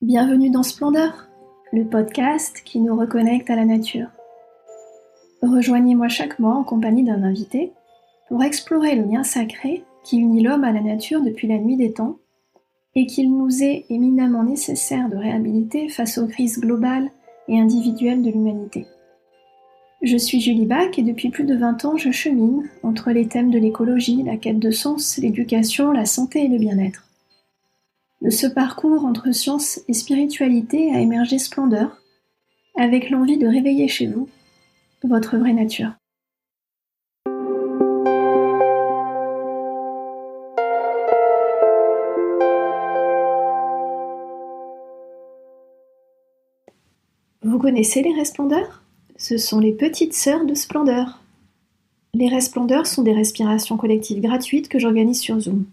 Bienvenue dans Splendeur, le podcast qui nous reconnecte à la nature. Rejoignez-moi chaque mois en compagnie d'un invité pour explorer le lien sacré qui unit l'homme à la nature depuis la nuit des temps et qu'il nous est éminemment nécessaire de réhabiliter face aux crises globales et individuelles de l'humanité. Je suis Julie Bach et depuis plus de 20 ans je chemine entre les thèmes de l'écologie, la quête de sens, l'éducation, la santé et le bien-être. De ce parcours entre science et spiritualité a émergé splendeur, avec l'envie de réveiller chez vous votre vraie nature. Vous connaissez les resplendeurs? Ce sont les petites sœurs de splendeur. Les resplendeurs sont des respirations collectives gratuites que j'organise sur Zoom.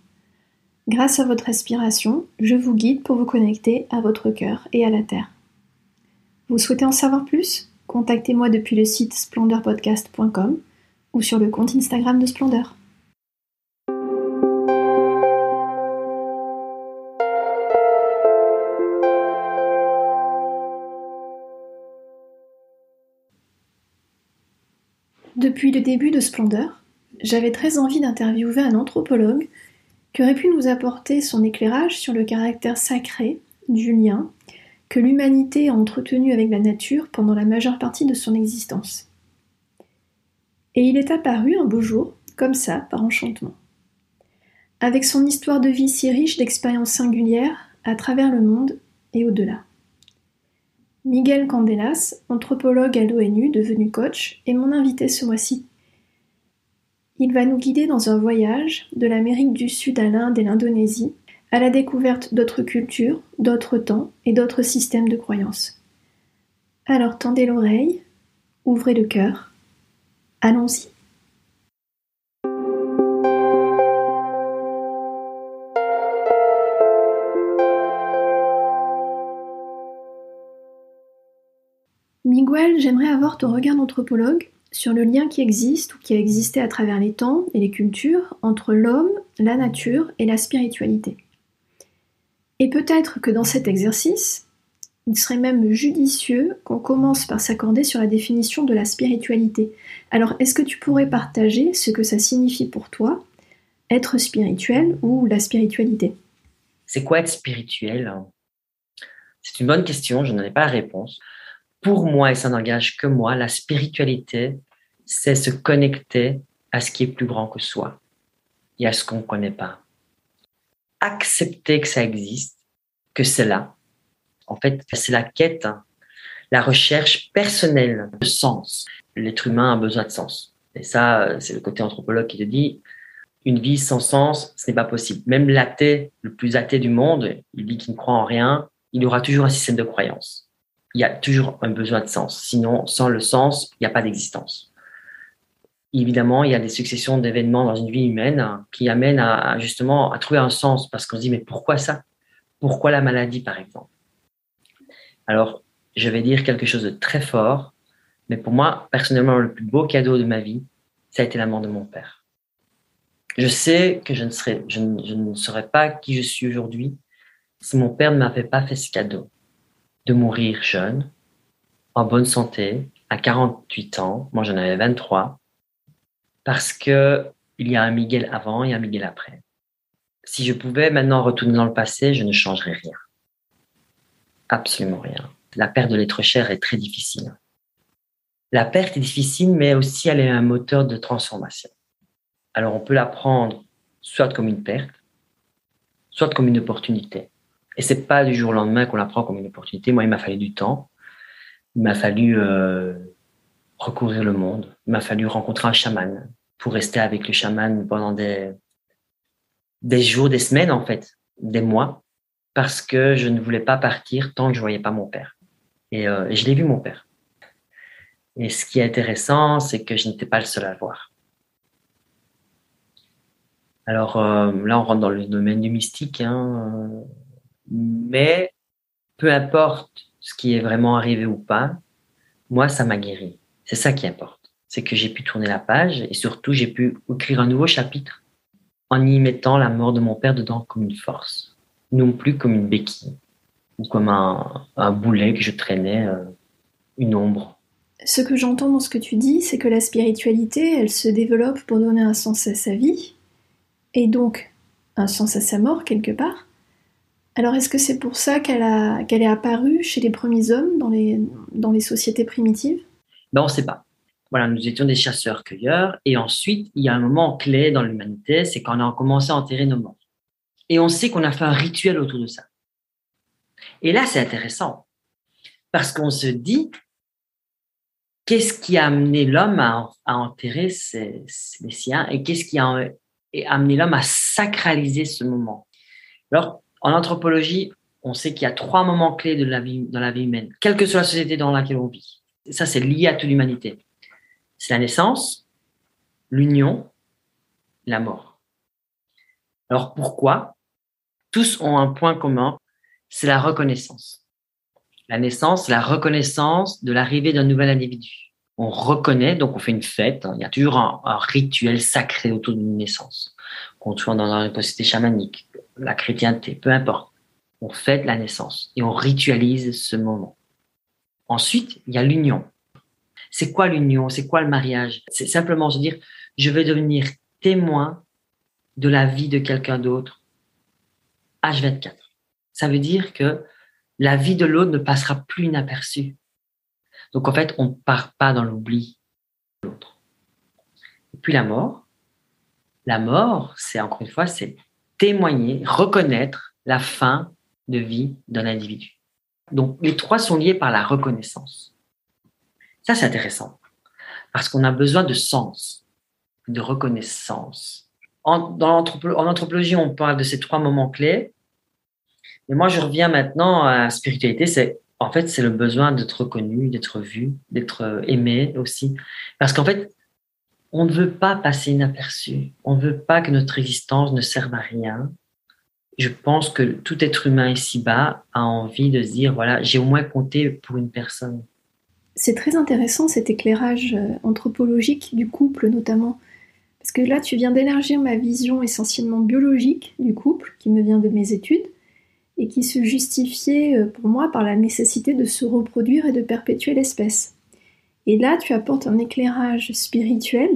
Grâce à votre respiration, je vous guide pour vous connecter à votre cœur et à la terre. Vous souhaitez en savoir plus? Contactez-moi depuis le site splendeurpodcast.com ou sur le compte Instagram de Splendeur. Depuis le début de Splendeur, j'avais très envie d'interviewer un anthropologue qui aurait pu nous apporter son éclairage sur le caractère sacré du lien que l'humanité a entretenu avec la nature pendant la majeure partie de son existence. Et il est apparu un beau jour, comme ça, par enchantement. Avec son histoire de vie si riche d'expériences singulières à travers le monde et au-delà. Miguel Candelas, anthropologue à l'ONU devenu coach, est mon invité ce mois-ci il va nous guider dans un voyage de l'Amérique du Sud à l'Inde et l'Indonésie, à la découverte d'autres cultures, d'autres temps et d'autres systèmes de croyances. Alors tendez l'oreille, ouvrez le cœur, allons-y. Miguel, j'aimerais avoir ton regard d'anthropologue sur le lien qui existe ou qui a existé à travers les temps et les cultures entre l'homme, la nature et la spiritualité. Et peut-être que dans cet exercice, il serait même judicieux qu'on commence par s'accorder sur la définition de la spiritualité. Alors, est-ce que tu pourrais partager ce que ça signifie pour toi, être spirituel ou la spiritualité? C'est quoi être spirituel? C'est une bonne question, je n'en ai pas la réponse pour moi, et ça n'engage que moi, la spiritualité, c'est se connecter à ce qui est plus grand que soi et à ce qu'on ne connaît pas. Accepter que ça existe, que c'est là. En fait, c'est la quête, hein. la recherche personnelle de sens. L'être humain a besoin de sens. Et ça, c'est le côté anthropologue qui te dit, une vie sans sens, ce n'est pas possible. Même l'athée, le plus athée du monde, il dit qu'il ne croit en rien, il aura toujours un système de croyance il y a toujours un besoin de sens. Sinon, sans le sens, il n'y a pas d'existence. Évidemment, il y a des successions d'événements dans une vie humaine qui amènent à, justement à trouver un sens parce qu'on se dit mais pourquoi ça? Pourquoi la maladie par exemple? Alors, je vais dire quelque chose de très fort, mais pour moi, personnellement, le plus beau cadeau de ma vie, ça a été la mort de mon père. Je sais que je ne serais, je ne, je ne serais pas qui je suis aujourd'hui si mon père ne m'avait pas fait ce cadeau de mourir jeune, en bonne santé, à 48 ans. Moi, j'en avais 23. Parce que il y a un Miguel avant et un Miguel après. Si je pouvais maintenant retourner dans le passé, je ne changerais rien. Absolument rien. La perte de l'être cher est très difficile. La perte est difficile, mais aussi elle est un moteur de transformation. Alors on peut la prendre soit comme une perte, soit comme une opportunité. Et c'est pas du jour au lendemain qu'on la prend comme une opportunité. Moi, il m'a fallu du temps. Il m'a fallu euh, recourir le monde. Il m'a fallu rencontrer un chaman pour rester avec le chaman pendant des, des jours, des semaines en fait, des mois, parce que je ne voulais pas partir tant que je voyais pas mon père. Et, euh, je l'ai vu mon père. Et ce qui est intéressant, c'est que je n'étais pas le seul à le voir. Alors euh, là, on rentre dans le domaine du mystique. Hein, mais peu importe ce qui est vraiment arrivé ou pas, moi, ça m'a guéri. C'est ça qui importe. C'est que j'ai pu tourner la page et surtout, j'ai pu écrire un nouveau chapitre en y mettant la mort de mon père dedans comme une force, non plus comme une béquille. ou comme un, boulet que je traînais, euh, une ombre. Ce que j'entends dans ce que tu dis, c'est que la spiritualité, elle se développe pour donner un sens à sa vie, et donc un sens à sa mort quelque part. Alors est-ce que c'est pour ça qu'elle est apparue chez les premiers hommes dans les sociétés primitives? Ben, On ne sait pas. Voilà, nous étions des chasseurs-cueilleurs, et ensuite, il y a un moment clé dans l'humanité, c'est quand on a commencé à enterrer nos morts. Et on sait qu'on a fait un rituel autour de ça. Et là, c'est intéressant, parce qu'on se dit, qu'est-ce qui a amené l'homme à, enterrer ses, siens, et qu'est-ce qui a amené l'homme à sacraliser ce moment? Alors, en anthropologie, on sait qu'il y a trois moments clés de la vie, dans la vie humaine, quelle que soit la société dans laquelle on vit. Ça, c'est lié à toute l'humanité. C'est la naissance, l'union, la mort. Alors pourquoi Tous ont un point commun, c'est la reconnaissance. La naissance, la reconnaissance de l'arrivée d'un nouvel individu. On reconnaît, donc on fait une fête. Il y a toujours un, rituel sacré autour d'une naissance, qu'on soit dans une société chamanique, la chrétienté, peu importe. On fête la naissance et on ritualise ce moment. Ensuite, il y a l'union. C'est quoi l'union? C'est quoi le mariage? C'est simplement se dire, je vais devenir témoin de la vie de quelqu'un d'autre. H24. Ça veut dire que la vie de l'autre ne passera plus inaperçue. Donc en fait, on ne part pas dans l'oubli de l'autre. Et puis la mort. La mort, c'est encore une fois, c'est témoigner, reconnaître la fin de vie d'un individu. Donc les trois sont liés par la reconnaissance. Ça, c'est intéressant parce qu'on a besoin de sens, de reconnaissance. En, anthropologie, on parle de ces trois moments clés. Mais moi, je reviens maintenant à la spiritualité. C'est en fait, c'est le besoin d'être reconnu, d'être vu, d'être euh, aimé aussi. Parce qu'en fait, on ne veut pas passer inaperçu. On ne veut pas que notre existence ne serve à rien. Je pense que tout être humain ici-bas a envie de se dire, voilà, j'ai au moins compté pour une personne. C'est très intéressant cet éclairage euh, anthropologique du couple notamment. Parce que là, tu viens d'élargir ma vision essentiellement biologique du couple, qui me vient de mes études, et qui se justifiait euh, pour moi par la nécessité de se reproduire et de perpétuer l'espèce. Et là, tu apportes un éclairage spirituel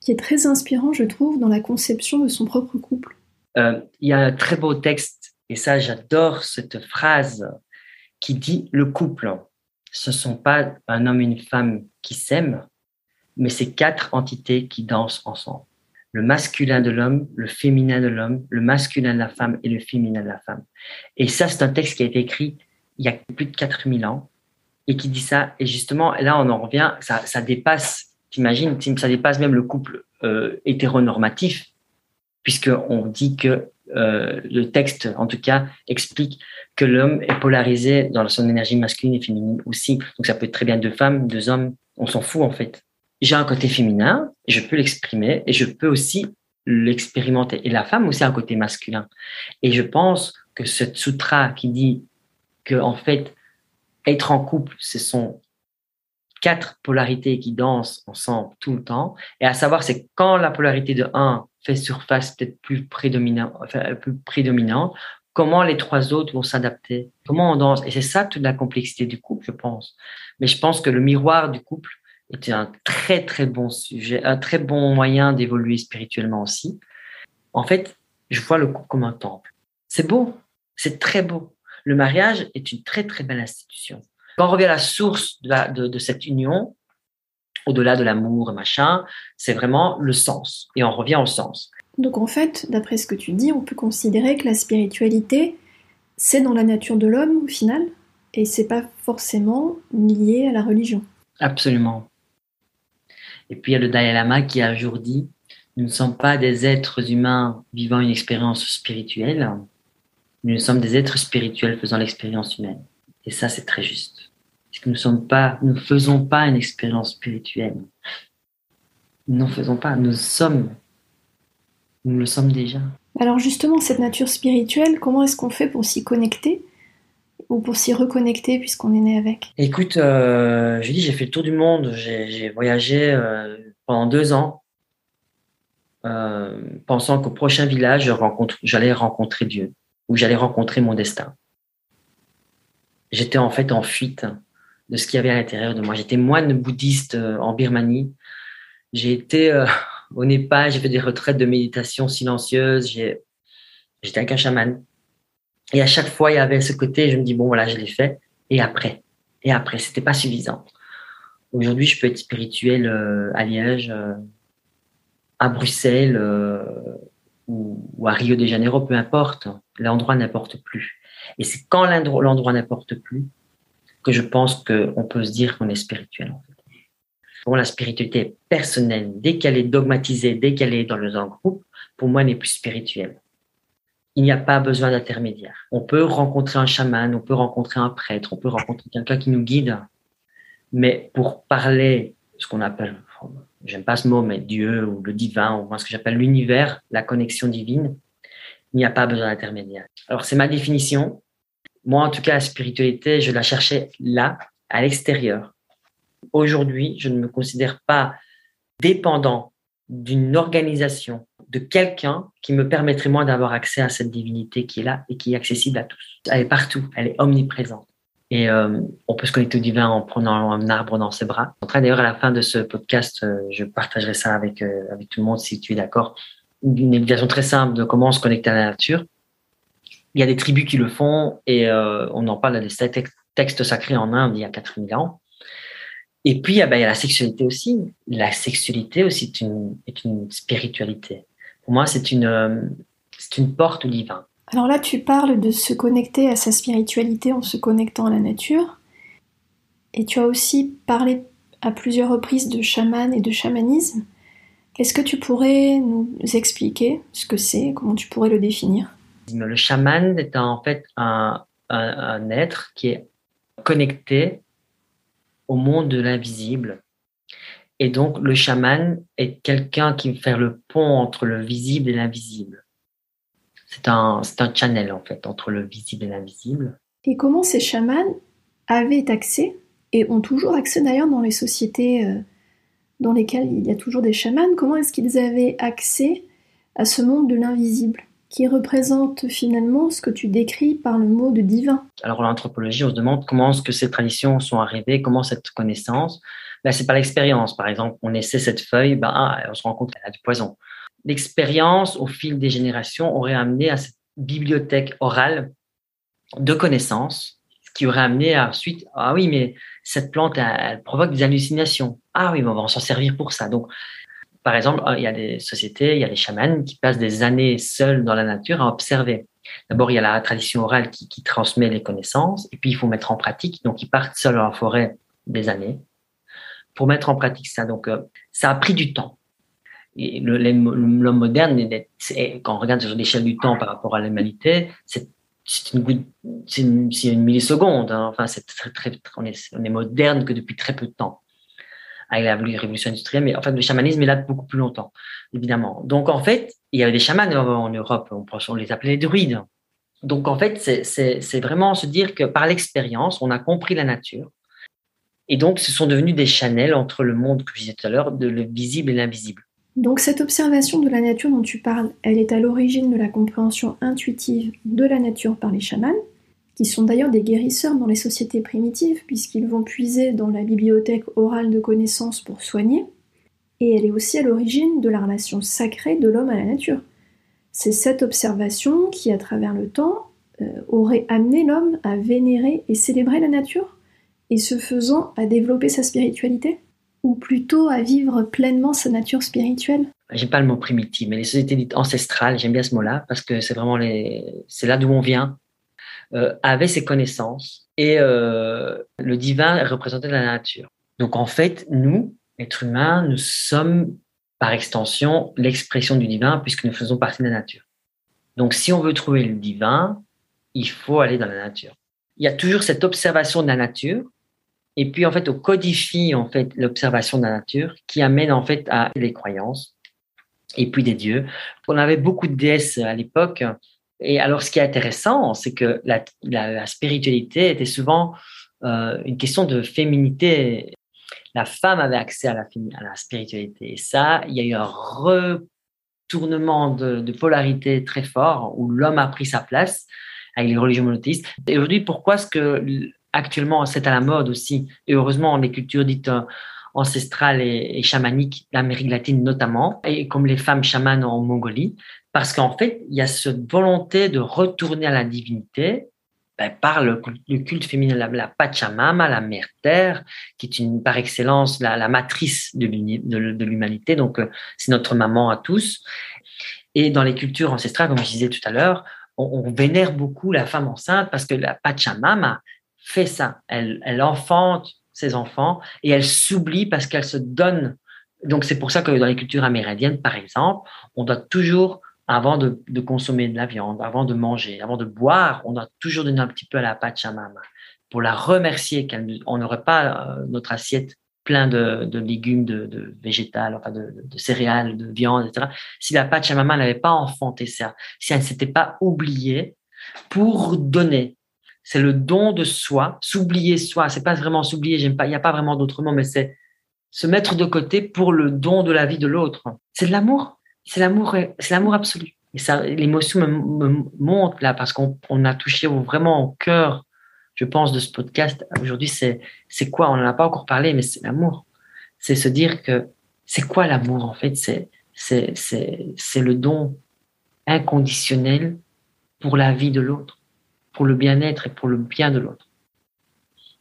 qui est très inspirant, je trouve, dans la conception de son propre couple. Euh, il y a un très beau texte, et ça, j'adore cette phrase qui dit le couple ce ne sont pas un homme et une femme qui s'aiment, mais c'est quatre entités qui dansent ensemble. Le masculin de l'homme, le féminin de l'homme, le masculin de la femme et le féminin de la femme. Et ça, c'est un texte qui a été écrit il y a plus de 4000 ans et qui dit ça. Et justement, là, on en revient, ça, ça dépasse, t'imagines, ça dépasse même le couple euh, hétéronormatif, puisqu'on dit que euh, le texte, en tout cas, explique que l'homme est polarisé dans son énergie masculine et féminine aussi. Donc ça peut être très bien deux femmes, deux hommes, on s'en fout en fait. J'ai un côté féminin, je peux l'exprimer et je peux aussi l'expérimenter. Et la femme aussi a un côté masculin. Et je pense que ce sutra qui dit que en fait être en couple, ce sont quatre polarités qui dansent ensemble tout le temps. Et à savoir, c'est quand la polarité de un fait surface peut-être plus prédominant, enfin, plus prédominante, comment les trois autres vont s'adapter, comment on danse. Et c'est ça toute la complexité du couple, je pense. Mais je pense que le miroir du couple était un très très bon sujet, un très bon moyen d'évoluer spirituellement aussi. En fait, je vois le couple comme un temple. C'est beau, c'est très beau. Le mariage est une très très belle institution. Quand on revient à la source de, de cette union, au-delà de l'amour et machin, c'est vraiment le sens. Et on revient au sens. Donc en fait, d'après ce que tu dis, on peut considérer que la spiritualité, c'est dans la nature de l'homme au final, et c'est pas forcément lié à la religion. Absolument. Et puis il y a le Dalai Lama qui a un jour dit Nous ne sommes pas des êtres humains vivant une expérience spirituelle, nous sommes des êtres spirituels faisant l'expérience humaine. Et ça, c'est très juste. Parce que nous sommes pas, nous faisons pas une expérience spirituelle. Nous n'en faisons pas. Nous sommes nous le sommes déjà. Alors justement, cette nature spirituelle, comment est-ce qu'on fait pour s'y connecter ou pour s'y reconnecter puisqu'on est né avec? Écoute, euh, je dis, j'ai fait le tour du monde, j'ai voyagé euh, pendant deux ans, euh, pensant qu'au prochain village, j'allais rencontrer Dieu, ou j'allais rencontrer mon destin. j'étais en fait en fuite de ce qu'il y avait à l'intérieur de moi. J'étais moine bouddhiste euh, en Birmanie. J'ai été euh, au Népal, j'ai fait des retraites de méditation silencieuse. J'étais un chaman. Et à chaque fois, il y avait ce côté, je me dis, bon, voilà, je l'ai fait. Et après Et après, c'était pas suffisant. Aujourd'hui, je peux être spirituel euh, à Liège, à Bruxelles ou, ou, à Rio de Janeiro, peu importe. L'endroit n'importe plus. Et c'est quand l'endroit n'importe plus que je pense qu'on peut se dire qu'on est spirituel. En la spiritualité personnelle, dès qu'elle est dogmatisée, dès qu'elle est dans le groupe, pour moi, elle n'est plus spirituelle. Il n'y a pas besoin d'intermédiaire. On peut rencontrer un chaman, on peut rencontrer un prêtre, on peut rencontrer quelqu'un qui nous guide. Mais pour parler, ce qu'on appelle, j'aime pas ce mot, mais Dieu ou le divin, ou ce que j'appelle l'univers, la connexion divine, il n'y a pas besoin d'intermédiaire. Alors c'est ma définition. Moi, en tout cas, la spiritualité, je la cherchais là, à l'extérieur. Aujourd'hui, je ne me considère pas dépendant d'une organisation, de quelqu'un qui me permettrait moi d'avoir accès à cette divinité qui est là et qui est accessible à tous. Elle est partout, elle est omniprésente. Et euh, on peut se connecter au divin en prenant un arbre dans ses bras. En d'ailleurs à la fin de ce podcast, euh, je partagerai ça avec euh, avec tout le monde si tu es d'accord une éducation très simple de comment se connecter à la nature. Il y a des tribus qui le font et euh, on en parle des textes sacrés en Inde il y a 4000 ans. Et puis, ah ben, il y a la sexualité aussi. La sexualité aussi est une, spiritualité. Pour moi, c'est une, euh, une porte au divin. Alors là, tu parles de se connecter à sa spiritualité en se connectant à la nature. Et tu as aussi parlé à plusieurs reprises de chaman et de chamanisme. Est-ce que tu pourrais nous expliquer ce que c'est, comment tu pourrais le définir? Le chaman est en fait un, être qui est connecté au monde de l'invisible. Et donc le chaman est quelqu'un qui fait le pont entre le visible et l'invisible. C'est un, un channel en fait entre le visible et l'invisible. Et comment ces chamans avaient accès, et ont toujours accès d'ailleurs dans les sociétés euh, dans lesquels il y a toujours des chamans, comment est-ce qu'ils avaient accès à ce monde de l'invisible? Qui représente finalement ce que tu décris par le mot de divin. Alors en anthropologie, on se demande comment est-ce que ces traditions sont arrivées, comment cette connaissance. Là, c'est pas l'expérience. Par exemple, on essaie cette feuille, ben, ah, on se rend compte qu'elle a du poison. L'expérience, au fil des générations, aurait amené à cette bibliothèque orale de connaissances, ce qui aurait amené à ensuite, ah oui, mais cette plante, elle, provoque des hallucinations. Ah oui, on va s'en servir pour ça. Donc, par exemple, il y a des sociétés, il y a des chamans qui passent des années seuls dans la nature à observer. D'abord, il y a la tradition orale qui, qui, transmet les connaissances, et puis il faut mettre en pratique. Donc, ils partent seuls en forêt des années pour mettre en pratique ça. Donc, euh, ça a pris du temps. L'homme moderne, quand on regarde sur l'échelle du temps par rapport à l'humanité, c'est c'est une, c'est une, une, milliseconde. Hein. Enfin, c'est très, très, on est, on est moderne que depuis très peu de temps avec la révolution industrielle, mais en fait, le chamanisme est là beaucoup plus longtemps, évidemment. Donc, en fait, il y avait des chamans en Europe, on, on les appelait les druides. Donc, en fait, c'est vraiment se dire que par l'expérience, on a compris la nature. Et donc, ce sont devenus des channels entre le monde que je disais tout à l'heure, de le visible et l'invisible. Donc cette observation de la nature dont tu parles, elle est à l'origine de la compréhension intuitive de la nature par les chamans, qui sont d'ailleurs des guérisseurs dans les sociétés primitives, puisqu'ils vont puiser dans la bibliothèque orale de connaissances pour soigner, et elle est aussi à l'origine de la relation sacrée de l'homme à la nature. C'est cette observation qui, à travers le temps, euh, aurait amené l'homme à vénérer et célébrer la nature, et ce faisant à développer sa spiritualité ou plutôt à vivre pleinement sa nature spirituelle. J'aime pas le mot primitif, mais les sociétés dites ancestrales, j'aime bien ce mot-là parce que c'est vraiment les, c'est là d'où on vient, euh, avaient ces connaissances et euh, le divin représentait la nature. Donc en fait, nous, êtres humains, nous sommes par extension l'expression du divin puisque nous faisons partie de la nature. Donc si on veut trouver le divin, il faut aller dans la nature. Il y a toujours cette observation de la nature et puis en fait on codifie en fait l'observation de la nature qui amène en fait à les croyances et puis des dieux. On avait beaucoup de déesses à l'époque et alors ce qui est intéressant c'est que la, spiritualité était souvent euh, une question de féminité. La femme avait accès à la, spiritualité et ça il y a eu un retournement de, polarité très fort où l'homme a pris sa place avec les religions monothéistes. Et aujourd'hui pourquoi est-ce que actuellement, c'est à la mode aussi? Et heureusement, les cultures dites euh, ancestrales et, chamaniques d'Amérique latine notamment, et comme les femmes chamanes en Mongolie, parce qu'en fait, il y a cette volonté de retourner à la divinité ben, par le, culte féminin, la, Pachamama, la mère terre, qui est une, par excellence la, matrice de l'humanité. Donc, euh, c'est notre maman à tous. Et dans les cultures ancestrales, comme je disais tout à l'heure, on, vénère beaucoup la femme enceinte parce que la Pachamama fait ça. Elle enfante ses enfants et elle s'oublie parce qu'elle se donne. Donc, c'est pour ça que dans les cultures amérindiennes, par exemple, on doit toujours, avant de, consommer de la viande, avant de manger, avant de boire, on doit toujours donner un petit peu à la Pachamama pour la remercier qu'on n'aurait pas euh, notre assiette plein de, légumes, de, de végétales, enfin de, céréales, de viande, etc. Si la Pachamama n'avait pas enfanté ça, si elle ne s'était pas oubliée pour donner, c'est le don de soi, s'oublier soi. C'est pas vraiment s'oublier, il n'y a pas vraiment d'autre mot, mais c'est se mettre de côté pour le don de la vie de l'autre. C'est de l'amour. C'est l'amour, c'est l'amour absolu. Et ça, l'émotion me, monte là parce qu'on a touché vraiment au cœur je pense, de ce podcast aujourd'hui, c'est, c'est quoi? On n'en a pas encore parlé, mais c'est l'amour. C'est se dire que c'est quoi l'amour en fait? C'est, c'est, c'est, c'est le don inconditionnel pour la vie de l'autre, pour le bien-être et pour le bien de l'autre.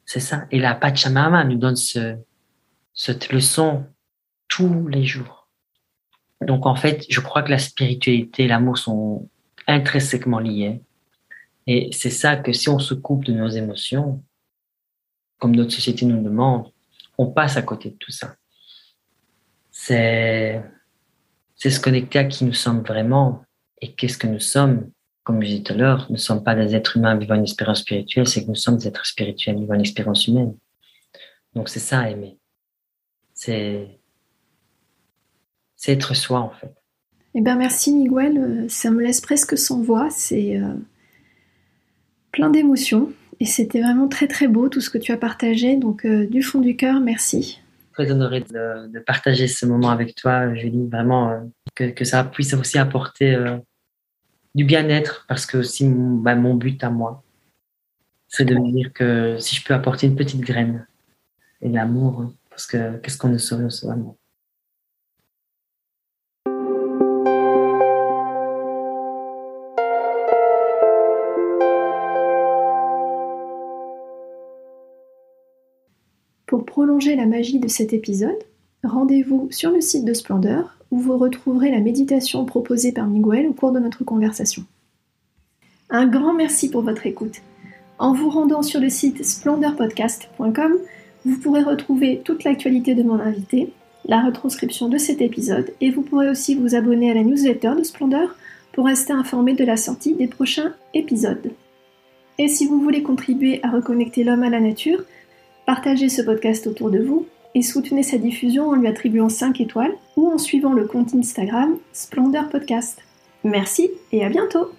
C'est ça. Et la Pachamama nous donne ce, cette leçon tous les jours. Donc en fait, je crois que la spiritualité et l'amour sont intrinsèquement liés. Et c'est ça que si on se coupe de nos émotions, comme notre société nous demande, on passe à côté de tout ça. C'est, c'est se connecter à qui nous sommes vraiment et qu'est-ce que nous sommes. Comme je disais tout à l'heure, nous ne sommes pas des êtres humains vivant une expérience spirituelle, c'est que nous sommes des êtres spirituels vivant une expérience humaine. Donc c'est ça aimer. C'est, c'est être soi en fait. Eh bien merci Miguel, ça me laisse presque sans voix. C'est euh, plein d'émotions et c'était vraiment très très beau tout ce que tu as partagé. Donc euh, du fond du cœur, merci. Très honoré de, partager ce moment avec toi, Julie. Vraiment euh, que, ça puisse aussi apporter euh, du bien-être parce que aussi bah, mon but à moi, c'est de me dire que si je peux apporter une petite graine et l'amour, parce que qu'est-ce qu'on ne saurait, vraiment. Pour prolonger la magie de cet épisode, rendez-vous sur le site de Splendeur où vous retrouverez la méditation proposée par Miguel au cours de notre conversation. Un grand merci pour votre écoute. En vous rendant sur le site splendeurpodcast.com, vous pourrez retrouver toute l'actualité de mon invité, la retranscription de cet épisode et vous pourrez aussi vous abonner à la newsletter de Splendeur pour rester informé de la sortie des prochains épisodes. Et si vous voulez contribuer à reconnecter l'homme à la nature, Partagez ce podcast autour de vous et soutenez sa diffusion en lui attribuant 5 étoiles ou en suivant le compte Instagram Splendeur Podcast. Merci et à bientôt